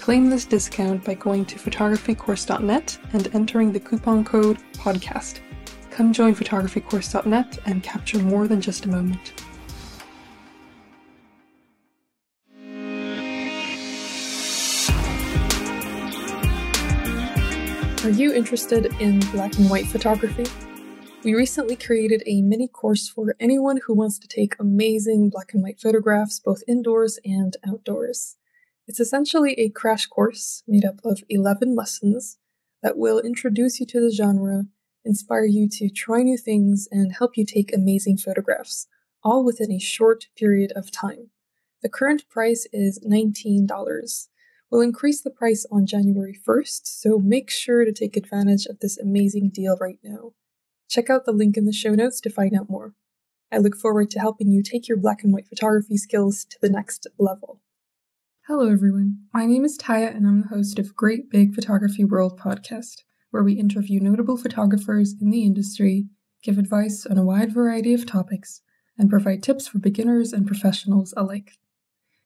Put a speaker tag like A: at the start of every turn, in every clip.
A: Claim this discount by going to photographycourse.net and entering the coupon code PODCAST. Come join photographycourse.net and capture more than just a moment. Are you interested in black and white photography? We recently created a mini course for anyone who wants to take amazing black and white photographs both indoors and outdoors. It's essentially a crash course made up of 11 lessons that will introduce you to the genre, inspire you to try new things, and help you take amazing photographs, all within a short period of time. The current price is $19. We'll increase the price on January 1st, so make sure to take advantage of this amazing deal right now. Check out the link in the show notes to find out more. I look forward to helping you take your black and white photography skills to the next level. Hello, everyone. My name is Taya, and I'm the host of Great Big Photography World podcast, where we interview notable photographers in the industry, give advice on a wide variety of topics, and provide tips for beginners and professionals alike.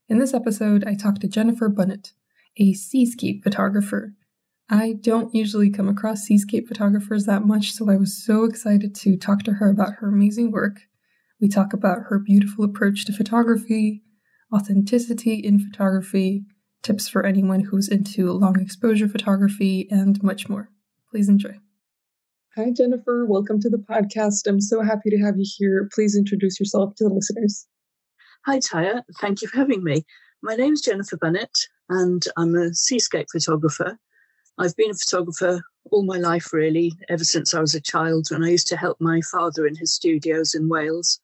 A: In this episode, I talked to Jenifer Bunnett, a seascape photographer. I don't usually come across seascape photographers that much, so I was so excited to talk to her about her amazing work. We talk about her beautiful approach to photography, authenticity in photography, tips for anyone who's into long exposure photography, and much more. Please enjoy. Hi, Jenifer. Welcome to the podcast. I'm so happy to have you here. Please introduce yourself to the listeners.
B: Hi, Taya. Thank you for having me. My name is Jenifer Bunnett, and I'm a seascape photographer. I've been a photographer all my life, really, ever since I was a child when I used to help my father in his studios in Wales.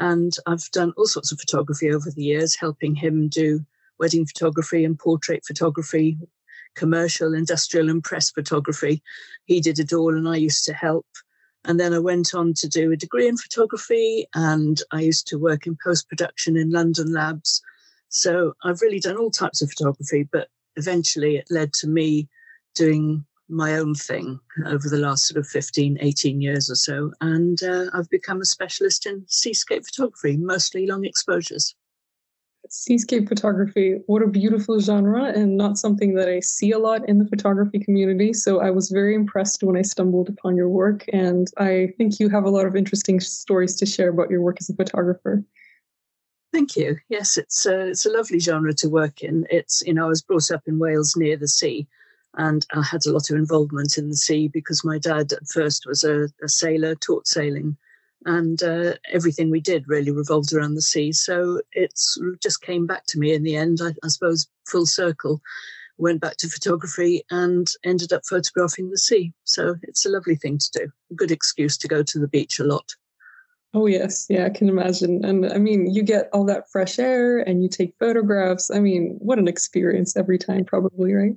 B: And I've done all sorts of photography over the years, helping him do wedding photography and portrait photography, commercial, industrial, and press photography. He did it all, and I used to help. And then I went on to do a degree in photography, and I used to work in post production in London labs so I've really done all types of photography, but eventually it led to me doing my own thing over the last sort of 15, 18 years or so. And uh, I've become a specialist in seascape photography, mostly long exposures.
A: Seascape photography, what a beautiful genre, and not something that I see a lot in the photography community. So I was very impressed when I stumbled upon your work, and I think you have a lot of interesting stories to share about your work as a photographer.
B: Thank you. Yes, it's a, it's a lovely genre to work in. It's, you know, I was brought up in Wales near the sea and I had a lot of involvement in the sea because my dad at first was a, a sailor, taught sailing, and uh, everything we did really revolved around the sea. So it just came back to me in the end, I, I suppose, full circle. Went back to photography and ended up photographing the sea. So it's a lovely thing to do, a good excuse to go to the beach a lot.
A: Oh, yes. Yeah, I can imagine. And I mean, you get all that fresh air and you take photographs. I mean, what an experience every time, probably, right?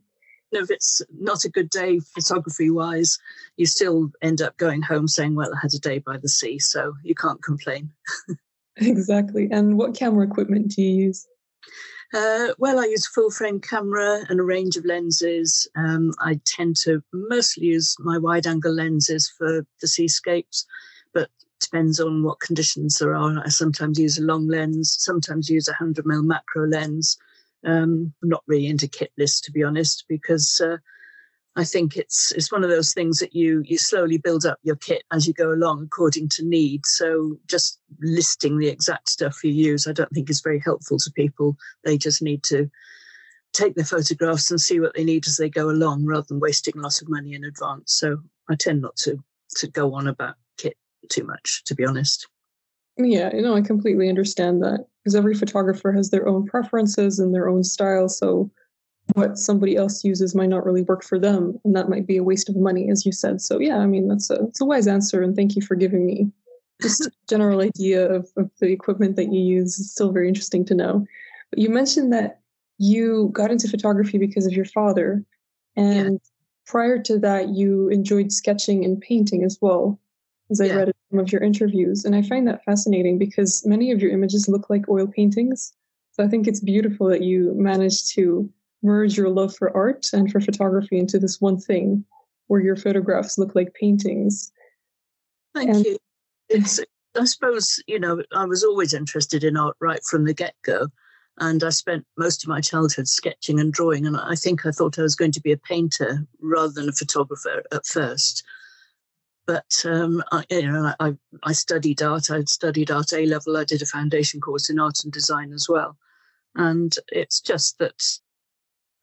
B: If it's not a good day photography wise, you still end up going home saying, Well, I had a day by the sea. So you can't complain.
A: exactly. And what camera equipment do you use?
B: Uh, well, I use a full frame camera and a range of lenses. Um, I tend to mostly use my wide angle lenses for the seascapes, but depends on what conditions there are. I sometimes use a long lens, sometimes use a 100 mm macro lens. Um, I'm not really into kit lists, to be honest, because uh, I think it's it's one of those things that you you slowly build up your kit as you go along according to need. So just listing the exact stuff you use, I don't think is very helpful to people. They just need to take their photographs and see what they need as they go along, rather than wasting lots of money in advance. So I tend not to to go on about kit too much, to be honest.
C: Yeah, you know, I completely understand that because every photographer has their own preferences and their own style. So what somebody else uses might not really work for them and that might be a waste of money as you said so yeah i mean that's a it's a wise answer and thank you for giving me just a general idea of, of the equipment that you use it's still very interesting to know but you mentioned that you got into photography because of your father and yeah. prior to that you enjoyed sketching and painting as well as i yeah. read some of your interviews and i find that fascinating because many of your images look like oil paintings so i think it's beautiful that you managed to merge your love for art and for photography into this one thing where your photographs look like paintings.
B: Thank and- you. It's, I suppose, you know, I was always interested in art right from the get go. And I spent most of my childhood sketching and drawing. And I think I thought I was going to be a painter rather than a photographer at first. But um, I, you know, I, I studied art. I studied art A level. I did a foundation course in art and design as well. And it's just that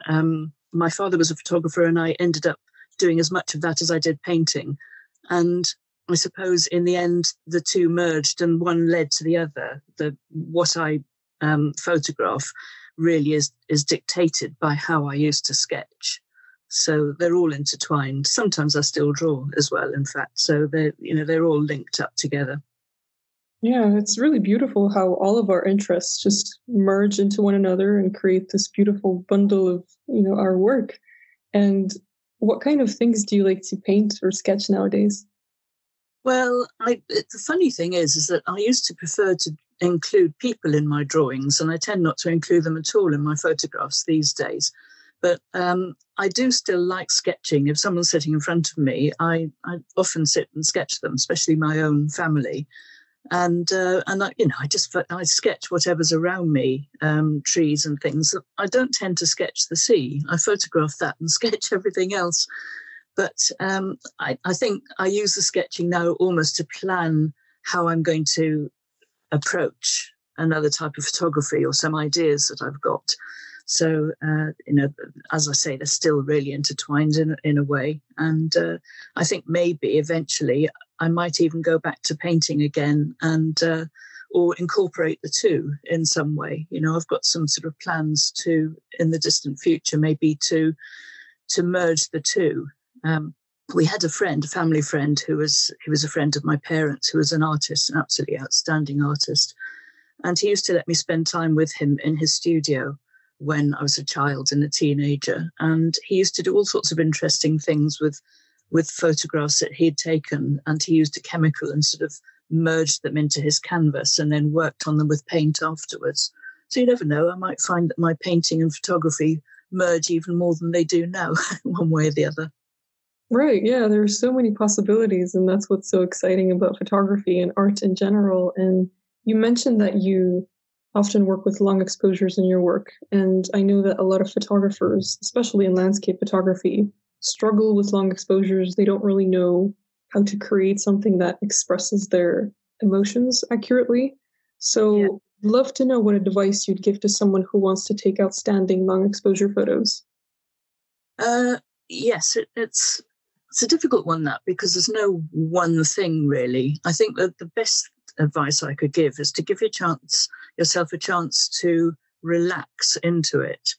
B: um, my father was a photographer, and I ended up doing as much of that as I did painting. And I suppose in the end, the two merged, and one led to the other. The what I um, photograph really is is dictated by how I used to sketch. So they're all intertwined. Sometimes I still draw as well. In fact, so they're you know they're all linked up together.
C: Yeah, it's really beautiful how all of our interests just merge into one another and create this beautiful bundle of, you know, our work. And what kind of things do you like to paint or sketch nowadays?
B: Well, I, the funny thing is, is that I used to prefer to include people in my drawings, and I tend not to include them at all in my photographs these days. But um, I do still like sketching. If someone's sitting in front of me, I, I often sit and sketch them, especially my own family and uh, and I, you know I just I sketch whatever's around me, um, trees and things. I don't tend to sketch the sea. I photograph that and sketch everything else. But um, I, I think I use the sketching now almost to plan how I'm going to approach another type of photography or some ideas that I've got. So, uh, you know, as I say, they're still really intertwined in, in a way. And uh, I think maybe eventually I might even go back to painting again and uh, or incorporate the two in some way. You know, I've got some sort of plans to in the distant future maybe to to merge the two. Um, we had a friend, a family friend, who was who was a friend of my parents, who was an artist, an absolutely outstanding artist, and he used to let me spend time with him in his studio when I was a child and a teenager. And he used to do all sorts of interesting things with with photographs that he'd taken, and he used a chemical and sort of merged them into his canvas and then worked on them with paint afterwards. So you never know, I might find that my painting and photography merge even more than they do now, one way or the other.
C: Right, yeah, there are so many possibilities, and that's what's so exciting about photography and art in general. And you mentioned that you often work with long exposures in your work. And I know that a lot of photographers, especially in landscape photography, struggle with long exposures. They don't really know how to create something that expresses their emotions accurately. So, yeah. love to know what advice you'd give to someone who wants to take outstanding long exposure photos.
B: Uh, yes, it, it's it's a difficult one that because there's no one thing really. I think that the best advice I could give is to give your chance yourself a chance to relax into it.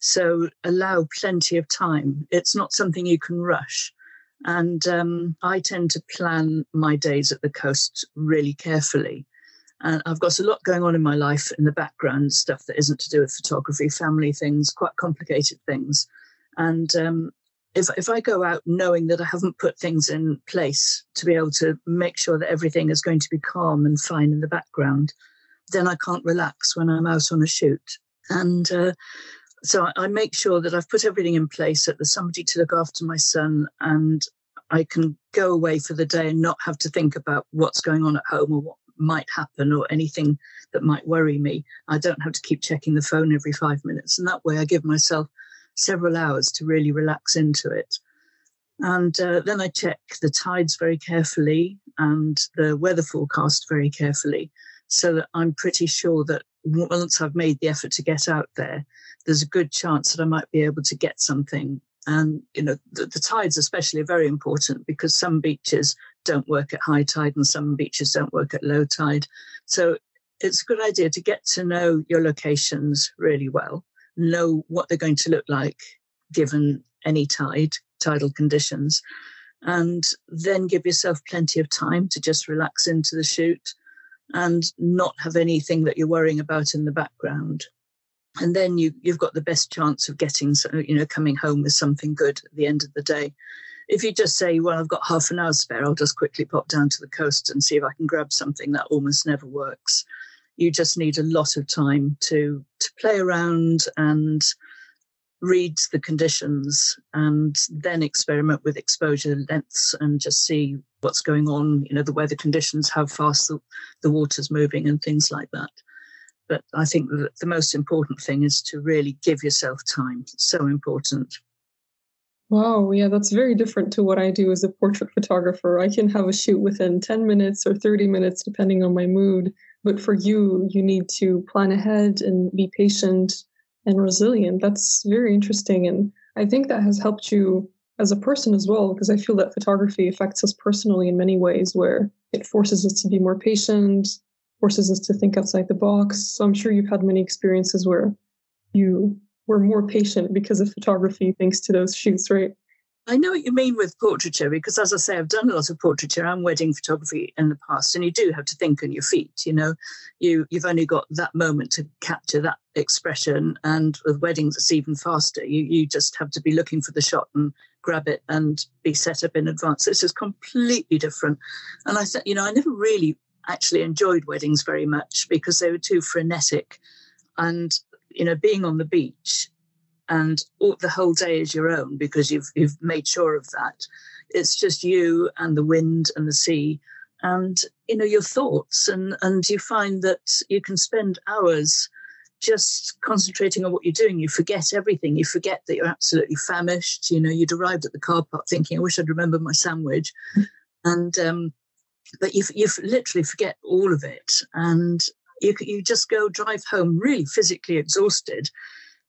B: So allow plenty of time. It's not something you can rush. And um, I tend to plan my days at the coast really carefully. And I've got a lot going on in my life in the background, stuff that isn't to do with photography, family things, quite complicated things. And um, if if I go out knowing that I haven't put things in place to be able to make sure that everything is going to be calm and fine in the background, then I can't relax when I'm out on a shoot. And uh, so I, make sure that I've put everything in place, that there's somebody to look after my son, and I can go away for the day and not have to think about what's going on at home or what might happen or anything that might worry me. I don't have to keep checking the phone every five minutes. And that way I give myself several hours to really relax into it. And uh, then I check the tides very carefully and the weather forecast very carefully so that I'm pretty sure that once I've made the effort to get out there, there's a good chance that I might be able to get something. And, you know, the, the tides especially are very important because some beaches don't work at high tide and some beaches don't work at low tide. So it's a good idea to get to know your locations really well, know what they're going to look like given any tide, tidal conditions, and then give yourself plenty of time to just relax into the shoot and not have anything that you're worrying about in the background. And then you, you've got the best chance of getting, you know, coming home with something good at the end of the day. If you just say, well, I've got half an hour spare, I'll just quickly pop down to the coast and see if I can grab something, that almost never works. You just need a lot of time to to play around and read the conditions and then experiment with exposure lengths and just see what's going on, you know, the weather conditions, how fast the, the water's moving and things like that. But I think that the most important thing is to really give yourself time. It's so important.
C: Wow, yeah, that's very different to what I do as a portrait photographer. I can have a shoot within 10 minutes or 30 minutes, depending on my mood. But for you, you need to plan ahead and be patient and resilient. That's very interesting. And I think that has helped you as a person as well, because I feel that photography affects us personally in many ways, where it forces us to be more patient, forces us to think outside the box. So I'm sure you've had many experiences where you were more patient because of photography thanks to those shoots, right?
B: I know what you mean with portraiture because, as I say, I've done a lot of portraiture and wedding photography in the past, and you do have to think on your feet. You know, you you've only got that moment to capture that expression, and with weddings, it's even faster. You you just have to be looking for the shot and grab it and be set up in advance. This is completely different, and I said, you know, I never really actually enjoyed weddings very much because they were too frenetic, and you know, being on the beach and all, the whole day is your own because you've you've made sure of that. It's just you and the wind and the sea and you know your thoughts and and you find that you can spend hours just concentrating on what you're doing. You forget everything. You forget that you're absolutely famished. You know you'd arrived at the car park thinking i wish i'd remembered my sandwich. And um but you you literally forget all of it and you you just go drive home really physically exhausted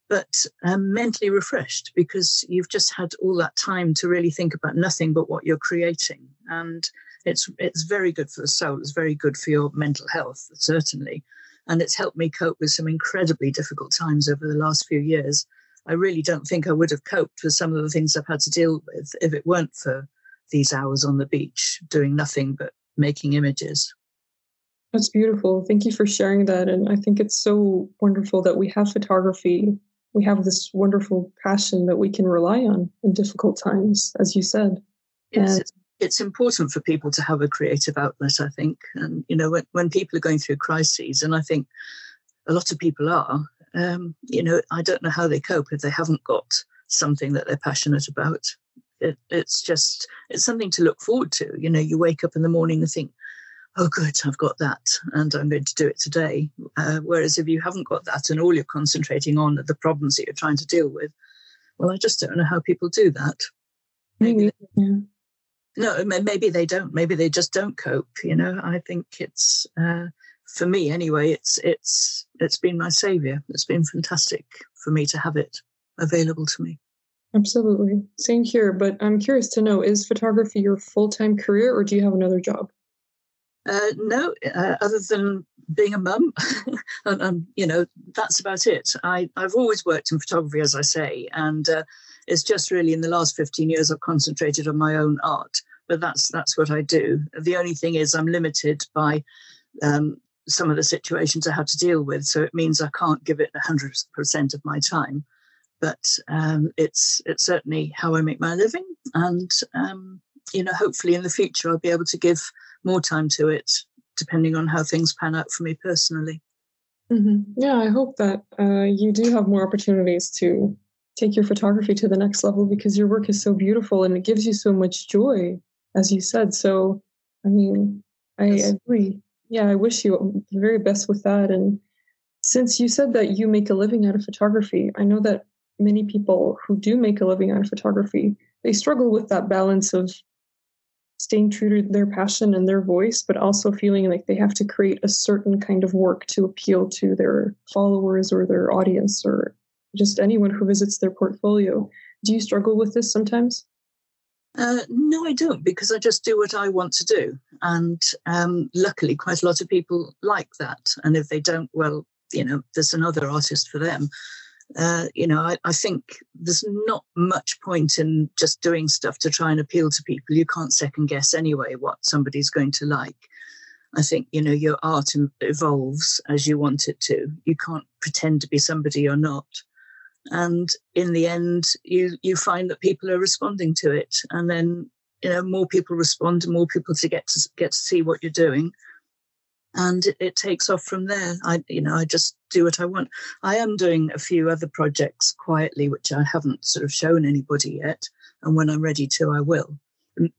B: but um, mentally refreshed because you've just had all that time to really think about nothing but what you're creating. And it's it's very good for the soul. It's very good for your mental health certainly. And it's helped me cope with some incredibly difficult times over the last few years. I really don't think i would have coped with some of the things i've had to deal with if it weren't for these hours on the beach doing nothing but making images.
C: That's beautiful. Thank you for sharing that. And I think it's so wonderful that we have photography we have this wonderful passion that we can rely on in difficult times, as you said.
B: Yes, it's, it's important for people to have a creative outlet, I think. And, you know, when, when people are going through crises, and I think a lot of people are, um, you know, I don't know how they cope if they haven't got something that they're passionate about. It, it's just, it's something to look forward to. You know, you wake up in the morning and think, oh, good, I've got that, and I'm going to do it today. Uh, whereas if you haven't got that and all you're concentrating on are the problems that you're trying to deal with, well, I just don't know how people do that.
C: Maybe, yeah.
B: No, maybe they don't. Maybe they just don't cope. You know, I think it's uh, for me anyway. It's it's it's been my savior. It's been fantastic for me to have it available to me.
C: Absolutely, same here. But I'm curious to know: is photography your full time career, or do you have another job?
B: Uh, no, uh, other than being a mum, and, and, you know that's about it. I I've always worked in photography, as I say, and uh, it's just really in the last fifteen years I've concentrated on my own art. But that's that's what I do. The only thing is I'm limited by um, some of the situations I have to deal with, so it means I can't give it hundred percent of my time. But um, it's it's certainly how I make my living, and um, you know hopefully in the future I'll be able to give more time to it, depending on how things pan out for me personally.
C: Mm-hmm. Yeah, I hope that uh, you do have more opportunities to take your photography to the next level because your work is so beautiful and it gives you so much joy, as you said. So, I mean, I agree. Yeah, I wish you the very best with that. And since you said that you make a living out of photography, I know that many people who do make a living out of photography, they struggle with that balance of staying true to their passion and their voice, but also feeling like they have to create a certain kind of work to appeal to their followers or their audience or just anyone who visits their portfolio. Do you struggle with this sometimes?
B: Uh, no, I don't, because I just do what I want to do. And um, luckily, quite a lot of people like that. And if they don't, well, you know, there's another artist for them. Uh, you know, I, I, think there's not much point in just doing stuff to try and appeal to people. You can't second guess anyway what somebody's going to like. I think, you know, your art evolves as you want it to. You can't pretend to be somebody you're not and in the end you you find that people are responding to it and then you know more people respond more people to get to get to see what you're doing and it, takes off from there. I you know i just do what i want. I am doing a few other projects quietly which i haven't sort of shown anybody yet and when i'm ready to i will.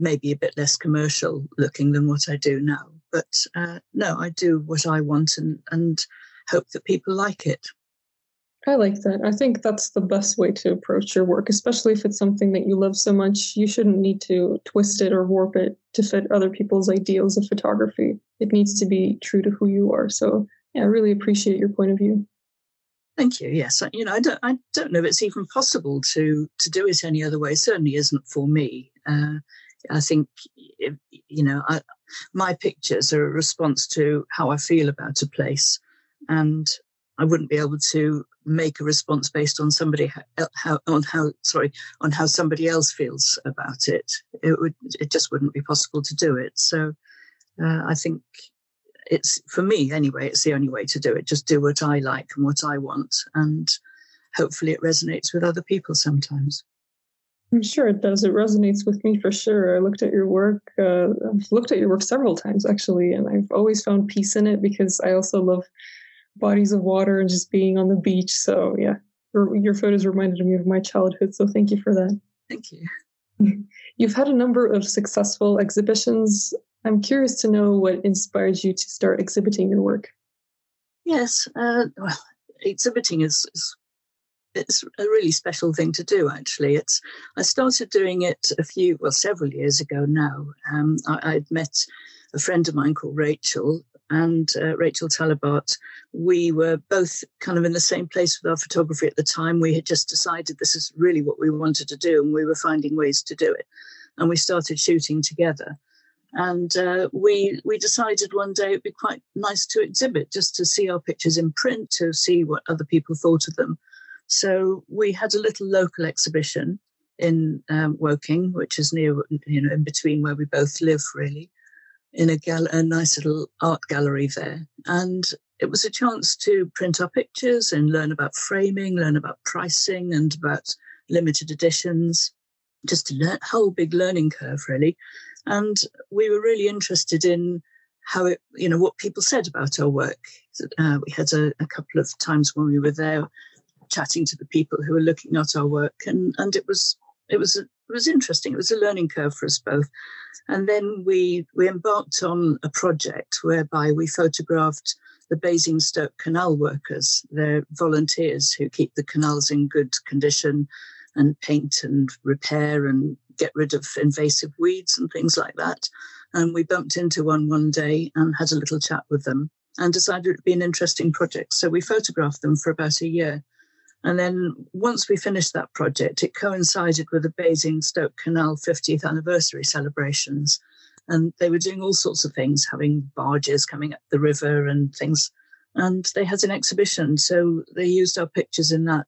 B: Maybe a bit less commercial looking than what i do now but uh, no i do what i want and and hope that people like it
C: I like that. I think that's the best way to approach your work, especially if it's something that you love so much. You shouldn't need to twist it or warp it to fit other people's ideals of photography. It needs to be true to who you are. So, yeah, I really appreciate your point of view.
B: Thank you. Yes, you know, I don't, I don't know if it's even possible to to do it any other way. It certainly isn't for me. Uh, I think, you know, I, my pictures are a response to how I feel about a place, and I wouldn't be able to make a response based on somebody how, on how sorry on how somebody else feels about it. It would it just wouldn't be possible to do it. So uh, I think it's for me anyway. It's the only way to do it. Just do what I like and what I want, and hopefully it resonates with other people sometimes.
C: I'm sure it does. It resonates with me for sure. I looked at your work. Uh, I've looked at your work several times actually, and I've always found peace in it because I also love bodies of water and just being on the beach. So yeah, your, your photos reminded me of my childhood. So thank you for that.
B: Thank you.
C: You've had a number of successful exhibitions. I'm curious to know what inspired you to start exhibiting your work.
B: Yes, uh, well, exhibiting is, is it's a really special thing to do. Actually, it's I started doing it a few, well, several years ago now. Um, I, would met a friend of mine called Rachel, and uh, Rachel Talibart, we were both kind of in the same place with our photography at the time. We had just decided this is really what we wanted to do, and we were finding ways to do it. And we started shooting together. And uh, we we decided one day it'd be quite nice to exhibit, just to see our pictures in print, to see what other people thought of them. So we had a little local exhibition in um, Woking, which is near, you know, in between where we both live, really in a, gal- a nice little art gallery there. And it was a chance to print our pictures and learn about framing, learn about pricing and about limited editions, just a learn- whole big learning curve, really. And we were really interested in how it, you know, what people said about our work. Uh, we had a, a couple of times when we were there chatting to the people who were looking at our work, and, and it was it was it was interesting. It was a learning curve for us both. And then we we embarked on a project whereby we photographed the Basingstoke canal workers. They're volunteers who keep the canals in good condition and paint and repair and get rid of invasive weeds and things like that. And we bumped into one one day and had a little chat with them and decided it would be an interesting project. So we photographed them for about a year. And then once we finished that project, it coincided with the Beijing Basingstoke Canal 50th anniversary celebrations. And they were doing all sorts of things, having barges coming up the river and things. And they had an exhibition, so they used our pictures in that.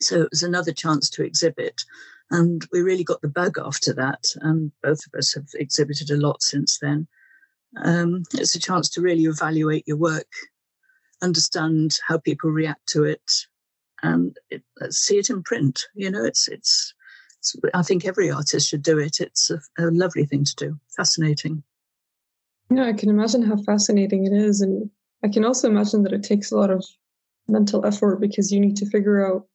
B: So it was another chance to exhibit. And we really got the bug after that. And both of us have exhibited a lot since then. Um, it's a chance to really evaluate your work, understand how people react to it, and it, see it in print. You know, it's, it's, it's I think every artist should do it. It's a, a lovely thing to do. Fascinating.
C: Yeah, I can imagine how fascinating it is, and I can also imagine that it takes a lot of mental effort because you need to figure out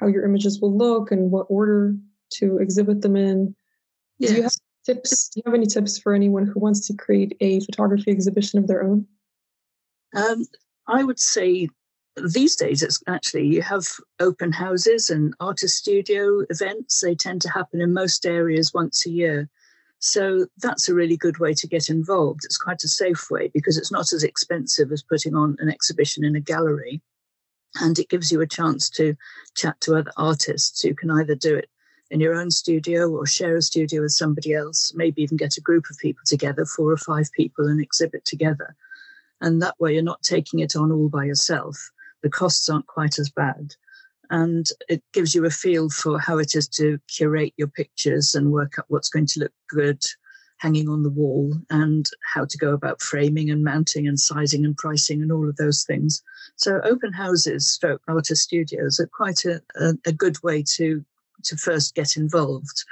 C: how your images will look and what order to exhibit them in. Yes. Do you have tips? Do you have any tips for anyone who wants to create a photography exhibition of their own?
B: Um, I would say these days it's actually you have open houses and artist studio events. They tend to happen in most areas once a year. So that's a really good way to get involved. It's quite a safe way because it's not as expensive as putting on an exhibition in a gallery. And it gives you a chance to chat to other artists who can either do it in your own studio or share a studio with somebody else, maybe even get a group of people together, four or five people, and exhibit together. And that way you're not taking it on all by yourself. The costs aren't quite as bad. And it gives you a feel for how it is to curate your pictures and work out what's going to look good hanging on the wall and how to go about framing and mounting and sizing and pricing and all of those things. So open houses, stroke artist studios are quite a, a, a good way to to first get involved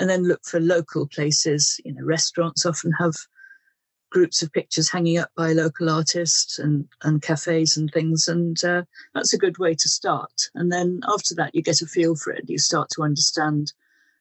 B: and then look for local places. You know, restaurants often have groups of pictures hanging up by local artists and, and cafes and things. And uh, that's a good way to start. And then after that, you get a feel for it. You start to understand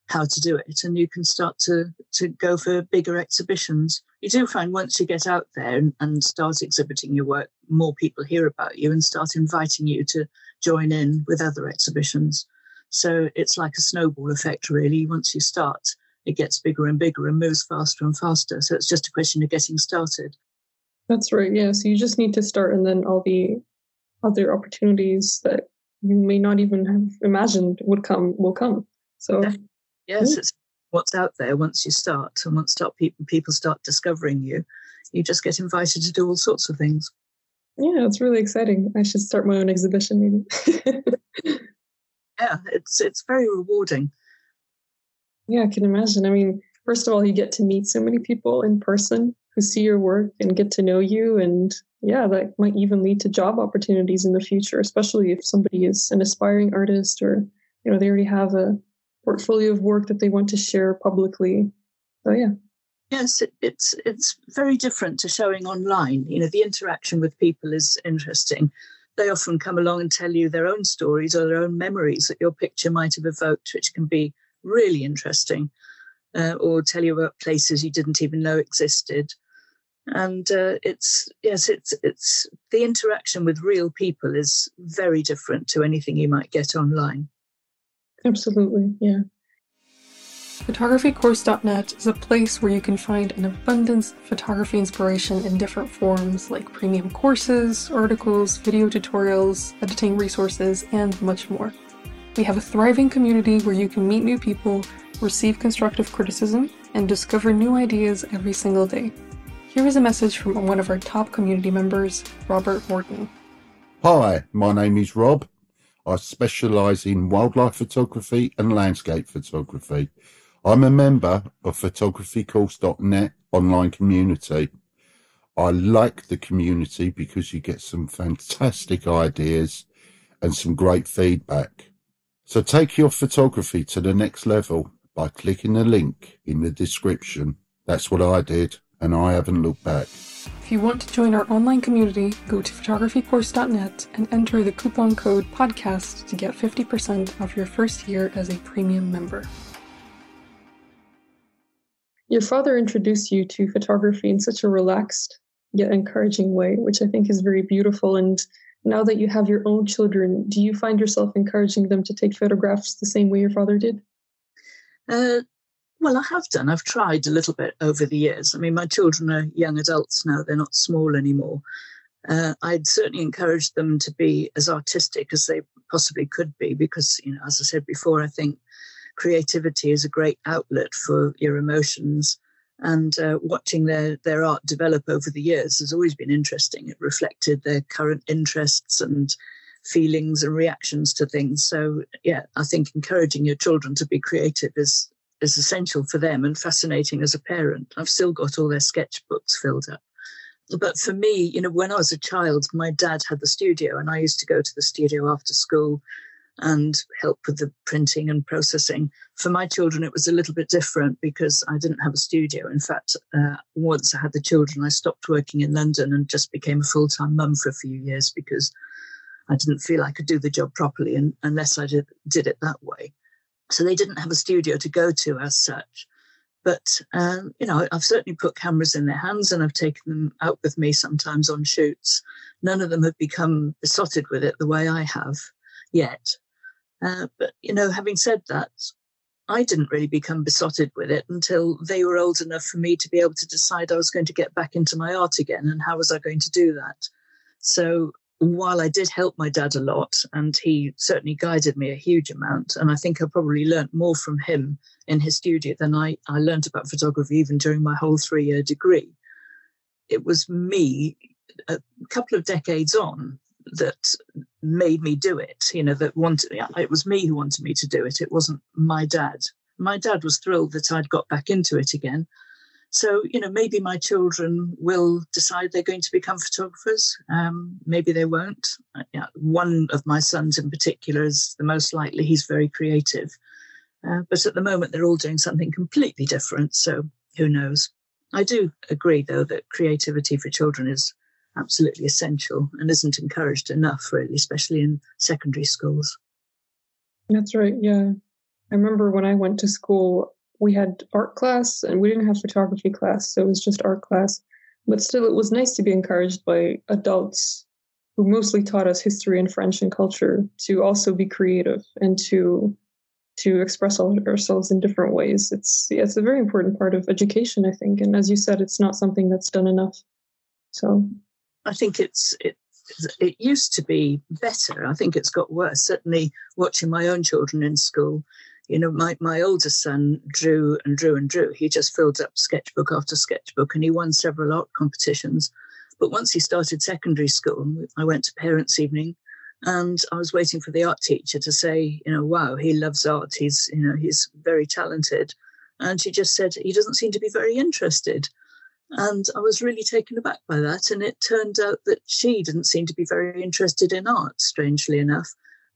B: how to do it and you can start to, to go for bigger exhibitions. You do find once you get out there and, and start exhibiting your work, more people hear about you and start inviting you to join in with other exhibitions. So it's like a snowball effect, really. Once you start, it gets bigger and bigger and moves faster and faster. So it's just a question of getting started.
C: That's right. Yeah. So you just need to start, and then all the other opportunities that you may not even have imagined would come will come. So
B: yes, it's what's out there once you start, and once start people people start discovering you, you just get invited to do all sorts of things.
C: Yeah, it's really exciting. I should start my own exhibition, maybe.
B: yeah, it's it's very rewarding.
C: Yeah, I can imagine. I mean, first of all, you get to meet so many people in person who see your work and get to know you. And yeah, that might even lead to job opportunities in the future, especially if somebody is an aspiring artist or, you know, they already have a portfolio of work that they want to share publicly. So yeah.
B: Yes, it, it's it's very different to showing online. You know, the interaction with people is interesting. They often come along and tell you their own stories or their own memories that your picture might have evoked, which can be really interesting, uh, or tell you about places you didn't even know existed. And uh, it's yes, it's it's the interaction with real people is very different to anything you might get online.
C: Absolutely, yeah. Photographycourse.net is a place where you can find an abundance of photography inspiration in different forms like premium courses, articles, video tutorials, editing resources, and much more. We have a thriving community where you can meet new people, receive constructive criticism, and discover new ideas every single day. Here is a message from one of our top community members, Robert Morton.
D: Hi, my name is Rob. I specialise in wildlife photography and landscape photography. I'm a member of photographycourse.net online community. I like the community because you get some fantastic ideas and some great feedback. So take your photography to the next level by clicking the link in the description. That's what I did, and I haven't looked back.
C: If you want to join our online community, go to photographycourse.net and enter the coupon code PODCAST to get 50% off your first year as a premium member. Your father introduced you to photography in such a relaxed yet encouraging way, which I think is very beautiful and now that you have your own children, do you find yourself encouraging them to take photographs the same way your father did?
B: Uh, well, I have done. I've tried a little bit over the years. I mean, my children are young adults now, they're not small anymore. Uh, I'd certainly encourage them to be as artistic as they possibly could be because, you know, as I said before, I think creativity is a great outlet for your emotions and uh, watching their their art develop over the years has always been interesting. It reflected their current interests and feelings and reactions to things. So yeah, I think encouraging your children to be creative is is essential for them and fascinating as a parent. I've still got all their sketchbooks filled up. But for me, you know, when I was a child, my dad had the studio and I used to go to the studio after school and help with the printing and processing. For my children, it was a little bit different because I didn't have a studio. In fact, uh, once I had the children, I stopped working in London and just became a full time mum for a few years because I didn't feel I could do the job properly and, unless I did, did it that way. So they didn't have a studio to go to as such. But, um, you know, I've certainly put cameras in their hands and I've taken them out with me sometimes on shoots. None of them have become besotted with it the way I have yet. Uh, but, you know, having said that, I didn't really become besotted with it until they were old enough for me to be able to decide I was going to get back into my art again and how was I going to do that. So while I did help my dad a lot, and he certainly guided me a huge amount, and I think I probably learnt more from him in his studio than I, I learned about photography even during my whole three year degree. It was me, a couple of decades on, that made me do it. You know, that wanted it was me who wanted me to do it. It wasn't my dad. My dad was thrilled that I'd got back into it again, so, you know, maybe my children will decide they're going to become photographers. Um, maybe they won't. Uh, yeah, one of my sons in particular is the most likely. He's very creative. Uh, but at the moment, they're all doing something completely different. So who knows? I do agree, though, that creativity for children is absolutely essential and isn't encouraged enough, really, especially in secondary schools.
C: That's right. Yeah. I remember when I went to school, we had art class and we didn't have photography class, so it was just art class. But still, it was nice to be encouraged by adults who mostly taught us history and French and culture to also be creative and to to express ourselves in different ways. It's yeah, it's a very important part of education, I think. And as you said, it's not something that's done enough. So,
B: I think it's it it used to be better. I think it's got worse. Certainly, watching my own children in school, you know, my, my oldest son drew and drew and drew. He just filled up sketchbook after sketchbook and he won several art competitions. But once he started secondary school, I went to parents' evening and I was waiting for the art teacher to say, you know, wow, he loves art. He's, you know, he's very talented. And she just said, he doesn't seem to be very interested. And I was really taken aback by that. And it turned out that she didn't seem to be very interested in art, strangely enough.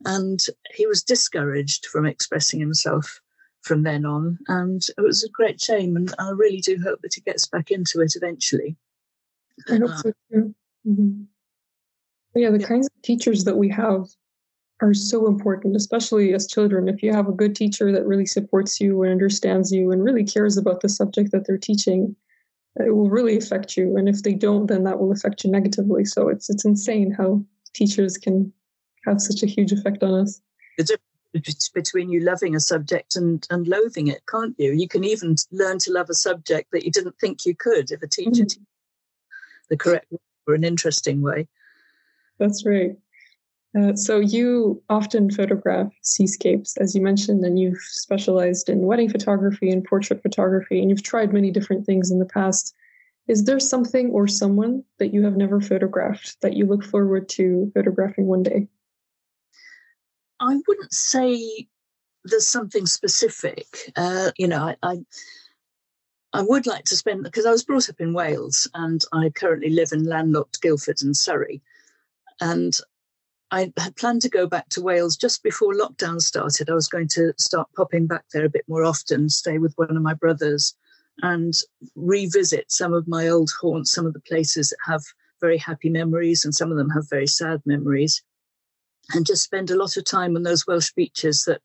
B: And he was discouraged from expressing himself from then on. And it was a great shame. And I really do hope that he gets back into it eventually.
C: I hope so too. Mm-hmm. Yeah, the yeah. kinds of teachers that we have are so important, especially as children. If you have a good teacher that really supports you and understands you and really cares about the subject that they're teaching, it will really affect you. And if they don't, then that will affect you negatively. So it's it's insane how teachers can have such a huge effect on us.
B: The difference between you loving a subject and, and loathing it, can't you? You can even learn to love a subject that you didn't think you could if a teacher mm-hmm. the correct or an interesting way.
C: That's right. Uh, so you often photograph seascapes, as you mentioned, and you've specialized in wedding photography and portrait photography, and you've tried many different things in the past. Is there something or someone that you have never photographed that you look forward to photographing one day?
B: I wouldn't say there's something specific. Uh, you know, I, I, I would like to spend because I was brought up in Wales and I currently live in landlocked Guildford and Surrey, and I had planned to go back to Wales just before lockdown started. I was going to start popping back there a bit more often, stay with one of my brothers, and revisit some of my old haunts, some of the places that have very happy memories, and some of them have very sad memories and just spend a lot of time on those Welsh beaches that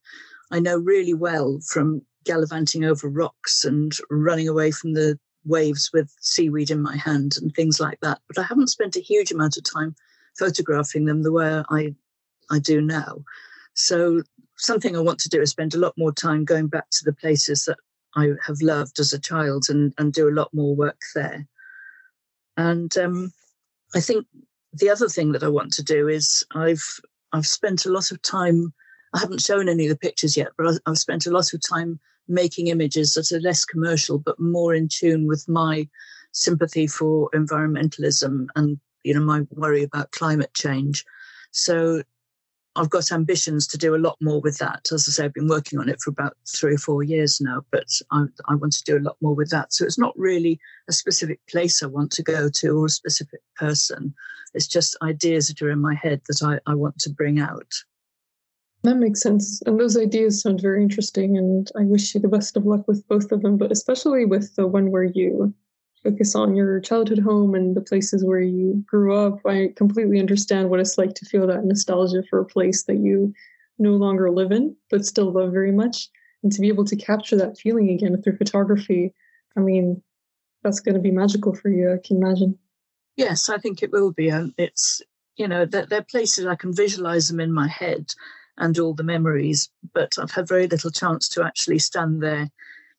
B: I know really well from gallivanting over rocks and running away from the waves with seaweed in my hand and things like that. But I haven't spent a huge amount of time photographing them the way I I do now. So something I want to do is spend a lot more time going back to the places that I have loved as a child and, and do a lot more work there. And um, I think the other thing that I want to do is I've I've spent a lot of time. I haven't shown any of the pictures yet, but I've spent a lot of time making images that are less commercial, but more in tune with my sympathy for environmentalism and you know my worry about climate change. So I've got ambitions to do a lot more with that. As I say, I've been working on it for about three or four years now, but I, I, want to do a lot more with that. So it's not really a specific place I want to go to or a specific person. It's just ideas that are in my head that I, I want to bring out.
C: That makes sense. And those ideas sound very interesting. And I wish you the best of luck with both of them, but especially with the one where you focus on your childhood home and the places where you grew up. I completely understand what it's like to feel that nostalgia for a place that you no longer live in, but still love very much. And to be able to capture that feeling again through photography, I mean, that's going to be magical for you, I can imagine.
B: Yes, I think it will be. And it's, you know, they're, they're places I can visualize them in my head and all the memories, but I've had very little chance to actually stand there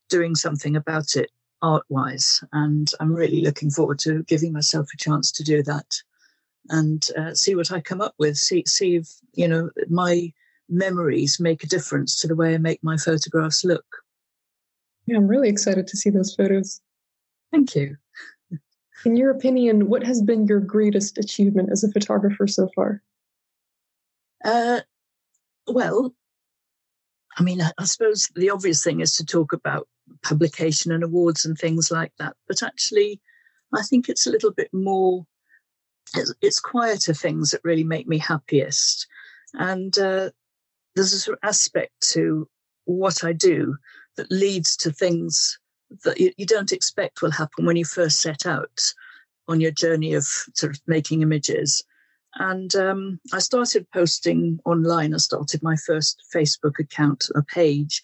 B: doing something about it art wise. And I'm really looking forward to giving myself a chance to do that and uh, see what I come up with. See, see if, you know, my memories make a difference to the way I make my photographs look.
C: Yeah, I'm really excited to see those photos.
B: Thank you.
C: In your opinion, what has been your greatest achievement as a photographer so far?
B: Uh, well, I mean, I, I suppose the obvious thing is to talk about publication and awards and things like that. But actually, I think it's a little bit more, it's, it's quieter things that really make me happiest. And uh, there's a sort of aspect to what I do that leads to things that you, you don't expect will happen when you first set out on your journey of sort of making images. And um, I started posting online. I started my first Facebook account, a page,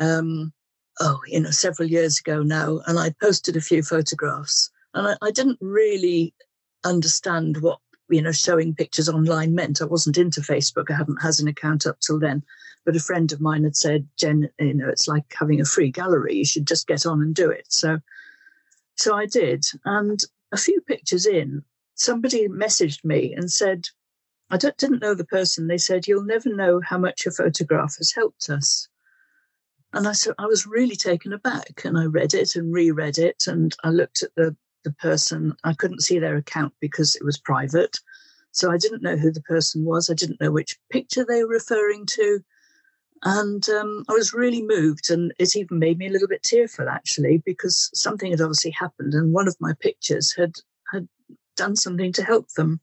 B: um, oh, you know, several years ago now, and I posted a few photographs. And I, I didn't really understand what you know showing pictures online meant. I wasn't into Facebook. I hadn't had an account up till then. But a friend of mine had said, Jen, you know, it's like having a free gallery. You should just get on and do it. So, so I did. And a few pictures in, somebody messaged me and said, I didn't know the person. They said, You'll never know how much your photograph has helped us. And I said, I was really taken aback. And I read it and reread it. And I looked at the, the person. I couldn't see their account because it was private. So I didn't know who the person was. I didn't know which picture they were referring to. And um, I was really moved. And it even made me a little bit tearful, actually, because something had obviously happened. And one of my pictures had, had done something to help them.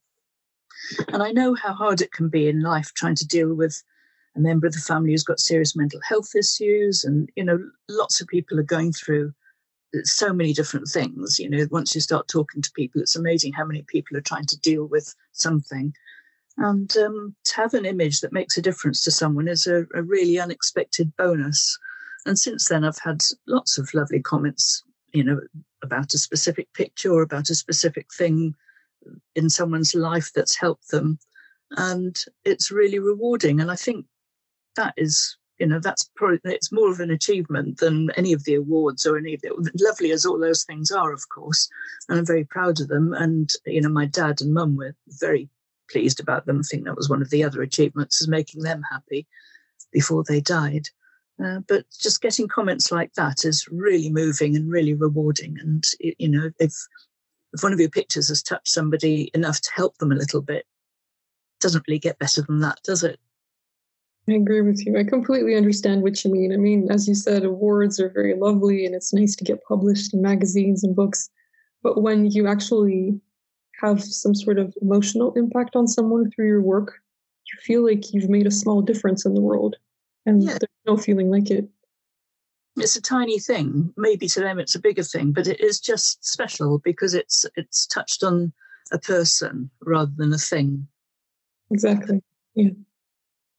B: And I know how hard it can be in life trying to deal with a member of the family who's got serious mental health issues and you know lots of people are going through so many different things you know once you start talking to people it's amazing how many people are trying to deal with something. And um, to have an image that makes a difference to someone is a, a really unexpected bonus. And since then i've had lots of lovely comments you know about a specific picture or about a specific thing in someone's life that's helped them. And it's really rewarding. And i think that is you know that's probably it's more of an achievement than any of the awards or any of the lovely as all those things are of course and i'm very proud of them. And you know my dad and mum were very pleased about them. I think that was one of the other achievements is making them happy before they died. Uh, but just getting comments like that is really moving and really rewarding. And you know if if one of your pictures has touched somebody enough to help them a little bit doesn't really get better than that does it
C: I agree with you. I completely understand what you mean. I mean, as you said, awards are very lovely and it's nice to get published in magazines and books. But when you actually have some sort of emotional impact on someone through your work, you feel like you've made a small difference in the world. And yeah. there's no feeling like it.
B: It's a tiny thing. Maybe to them it's a bigger thing, but it is just special because it's it's touched on a person rather than a thing.
C: Exactly. Yeah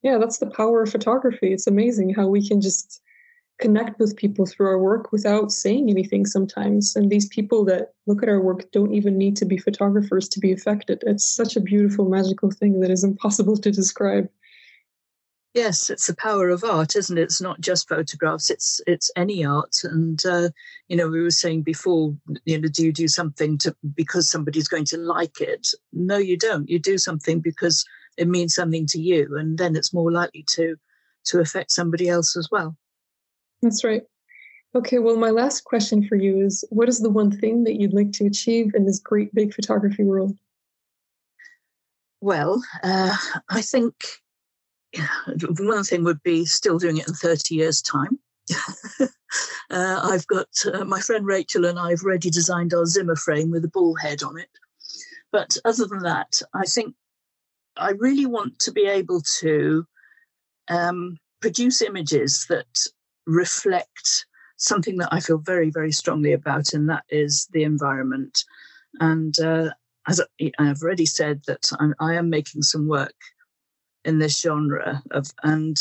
C: yeah, that's the power of photography. It's amazing how we can just connect with people through our work without saying anything sometimes. And these people that look at our work don't even need to be photographers to be affected. It's such a beautiful, magical thing that is impossible to describe.
B: Yes, it's the power of art, isn't it? It's not just photographs; it's it's any art. And uh, you know, we were saying before, you know, do you do something to because somebody's going to like it? No, you don't. You do something because it means something to you and then it's more likely to to affect somebody else as well.
C: That's right. Okay well my last question for you is what is the one thing that you'd like to achieve in this great big photography world?
B: Well uh, i think one thing would be still doing it in 30 years time. Uh, I've got uh, my friend Rachel and I've already designed our Zimmer frame with a bull head on it. But other than that, I think I really want to be able to um, produce images that reflect something that I feel very, very strongly about, and that is the environment. And uh, as I've already said, that I'm, I am making some work in this genre of, and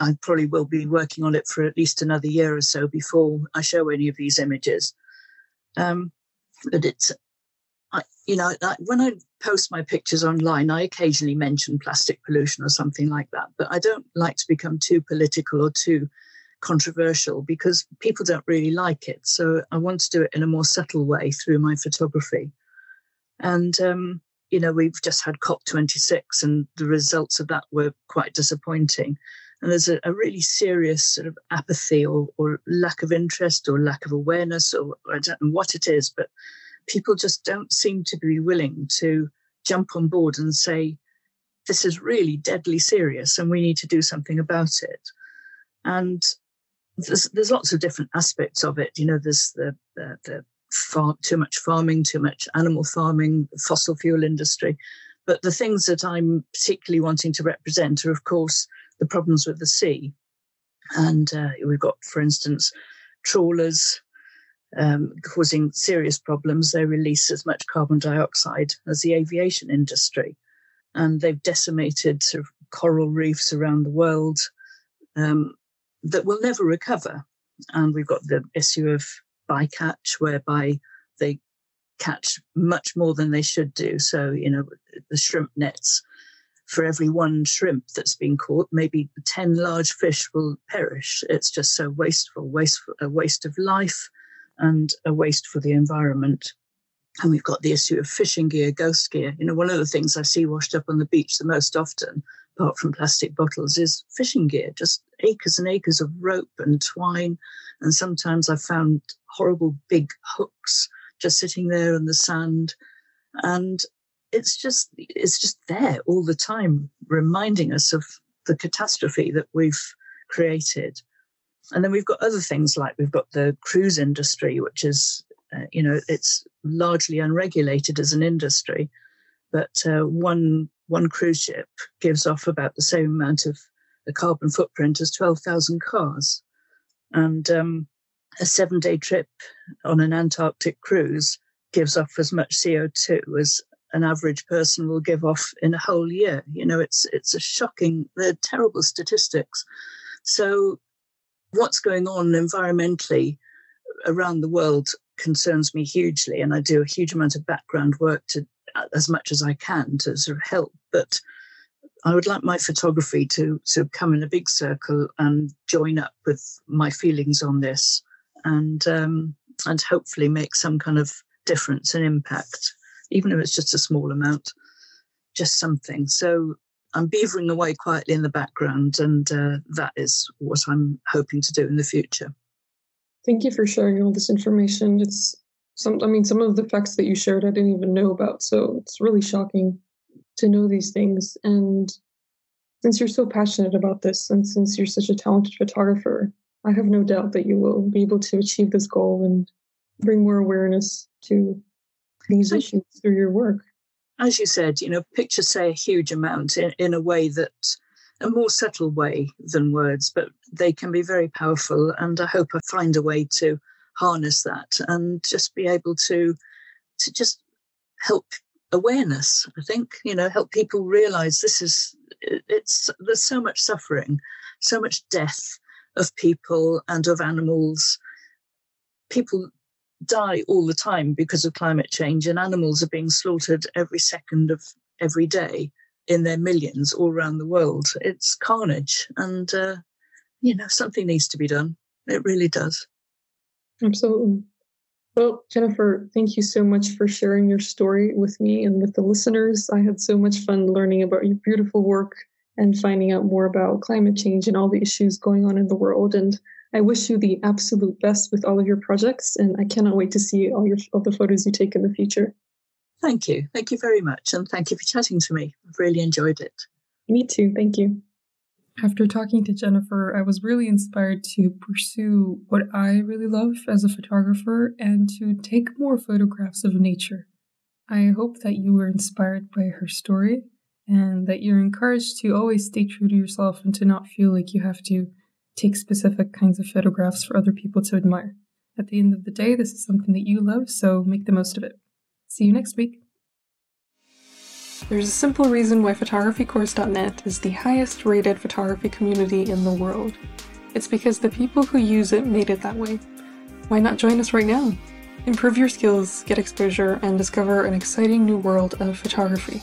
B: I probably will be working on it for at least another year or so before I show any of these images. Um, but it's, I, you know, when I post my pictures online, I occasionally mention plastic pollution or something like that. But I don't like to become too political or too controversial because people don't really like it. So I want to do it in a more subtle way through my photography. And, um, you know, we've just had COP26 and the results of that were quite disappointing. And there's a, a really serious sort of apathy or, or lack of interest or lack of awareness, or I don't know what it is, but people just don't seem to be willing to jump on board and say, this is really deadly serious and we need to do something about it. And there's, there's lots of different aspects of it. You know, there's the, the, the farm, too much farming, too much animal farming, fossil fuel industry. But the things that I'm particularly wanting to represent are, of course, the problems with the sea. And uh, we've got, for instance, trawlers um, causing serious problems. They release as much carbon dioxide as the aviation industry. And they've decimated sort of coral reefs around the world um, that will never recover. And we've got the issue of bycatch, whereby they catch much more than they should do. So, you know, the shrimp nets, for every one shrimp that's been caught, maybe 10 large fish will perish. It's just so wasteful, wasteful a waste of life and a waste for the environment. And we've got the issue of fishing gear, ghost gear. You know, one of the things I see washed up on the beach the most often, apart from plastic bottles, is fishing gear, just acres and acres of rope and twine. And sometimes I've found horrible big hooks just sitting there in the sand. And it's just it's just there all the time, reminding us of the catastrophe that we've created. And then we've got other things like we've got the cruise industry, which is, uh, you know, it's largely unregulated as an industry, but uh, one one cruise ship gives off about the same amount of a carbon footprint as twelve thousand cars, and um, a seven day trip on an Antarctic cruise gives off as much CO two as an average person will give off in a whole year. You know, it's it's a shocking, they're terrible statistics. So what's going on environmentally around the world concerns me hugely, and I do a huge amount of background work to as much as I can to sort of help. But I would like my photography to to come in a big circle and join up with my feelings on this, and um, and hopefully make some kind of difference and impact, even if it's just a small amount, just something. So I'm beavering away quietly in the background, and uh, that is what I'm hoping to do in the future.
C: Thank you for sharing all this information. It's some, I mean, some of the facts that you shared I didn't even know about, so it's really shocking to know these things. And since you're so passionate about this, and since you're such a talented photographer, I have no doubt that you will be able to achieve this goal and bring more awareness to these issues through your work
B: as you said, you know, pictures say a huge amount in, in a way that a more subtle way than words, but they can be very powerful. And I hope I find a way to harness that and just be able to to just help awareness. I think you know help people realize this is it's there's so much suffering, so much death of people and of animals. People die all the time because of climate change, and animals are being slaughtered every second of every day in their millions all around the world. It's carnage, and uh, you know something needs to be done. It really does.
C: Absolutely. Well, Jenifer, thank you so much for sharing your story with me and with the listeners. I had so much fun learning about your beautiful work and finding out more about climate change and all the issues going on in the world. And I wish you the absolute best with all of your projects, and I cannot wait to see all your all the photos you take in the future.
B: Thank you. Thank you very much. And thank you for chatting to me. I've really enjoyed it.
C: Me too. Thank you. After talking to Jenifer, I was really inspired to pursue what I really love as a photographer and to take more photographs of nature. I hope that you were inspired by her story and that you're encouraged to always stay true to yourself and to not feel like you have to
A: take specific kinds of photographs for other people to admire. At the end of the day, this is something that you love, so make the most of it. See you next week. There's a simple reason why photographycourse.net is the highest rated photography community in the world. It's because the people who use it made it that way. Why not join us right now? Improve your skills, get exposure, and discover an exciting new world of photography.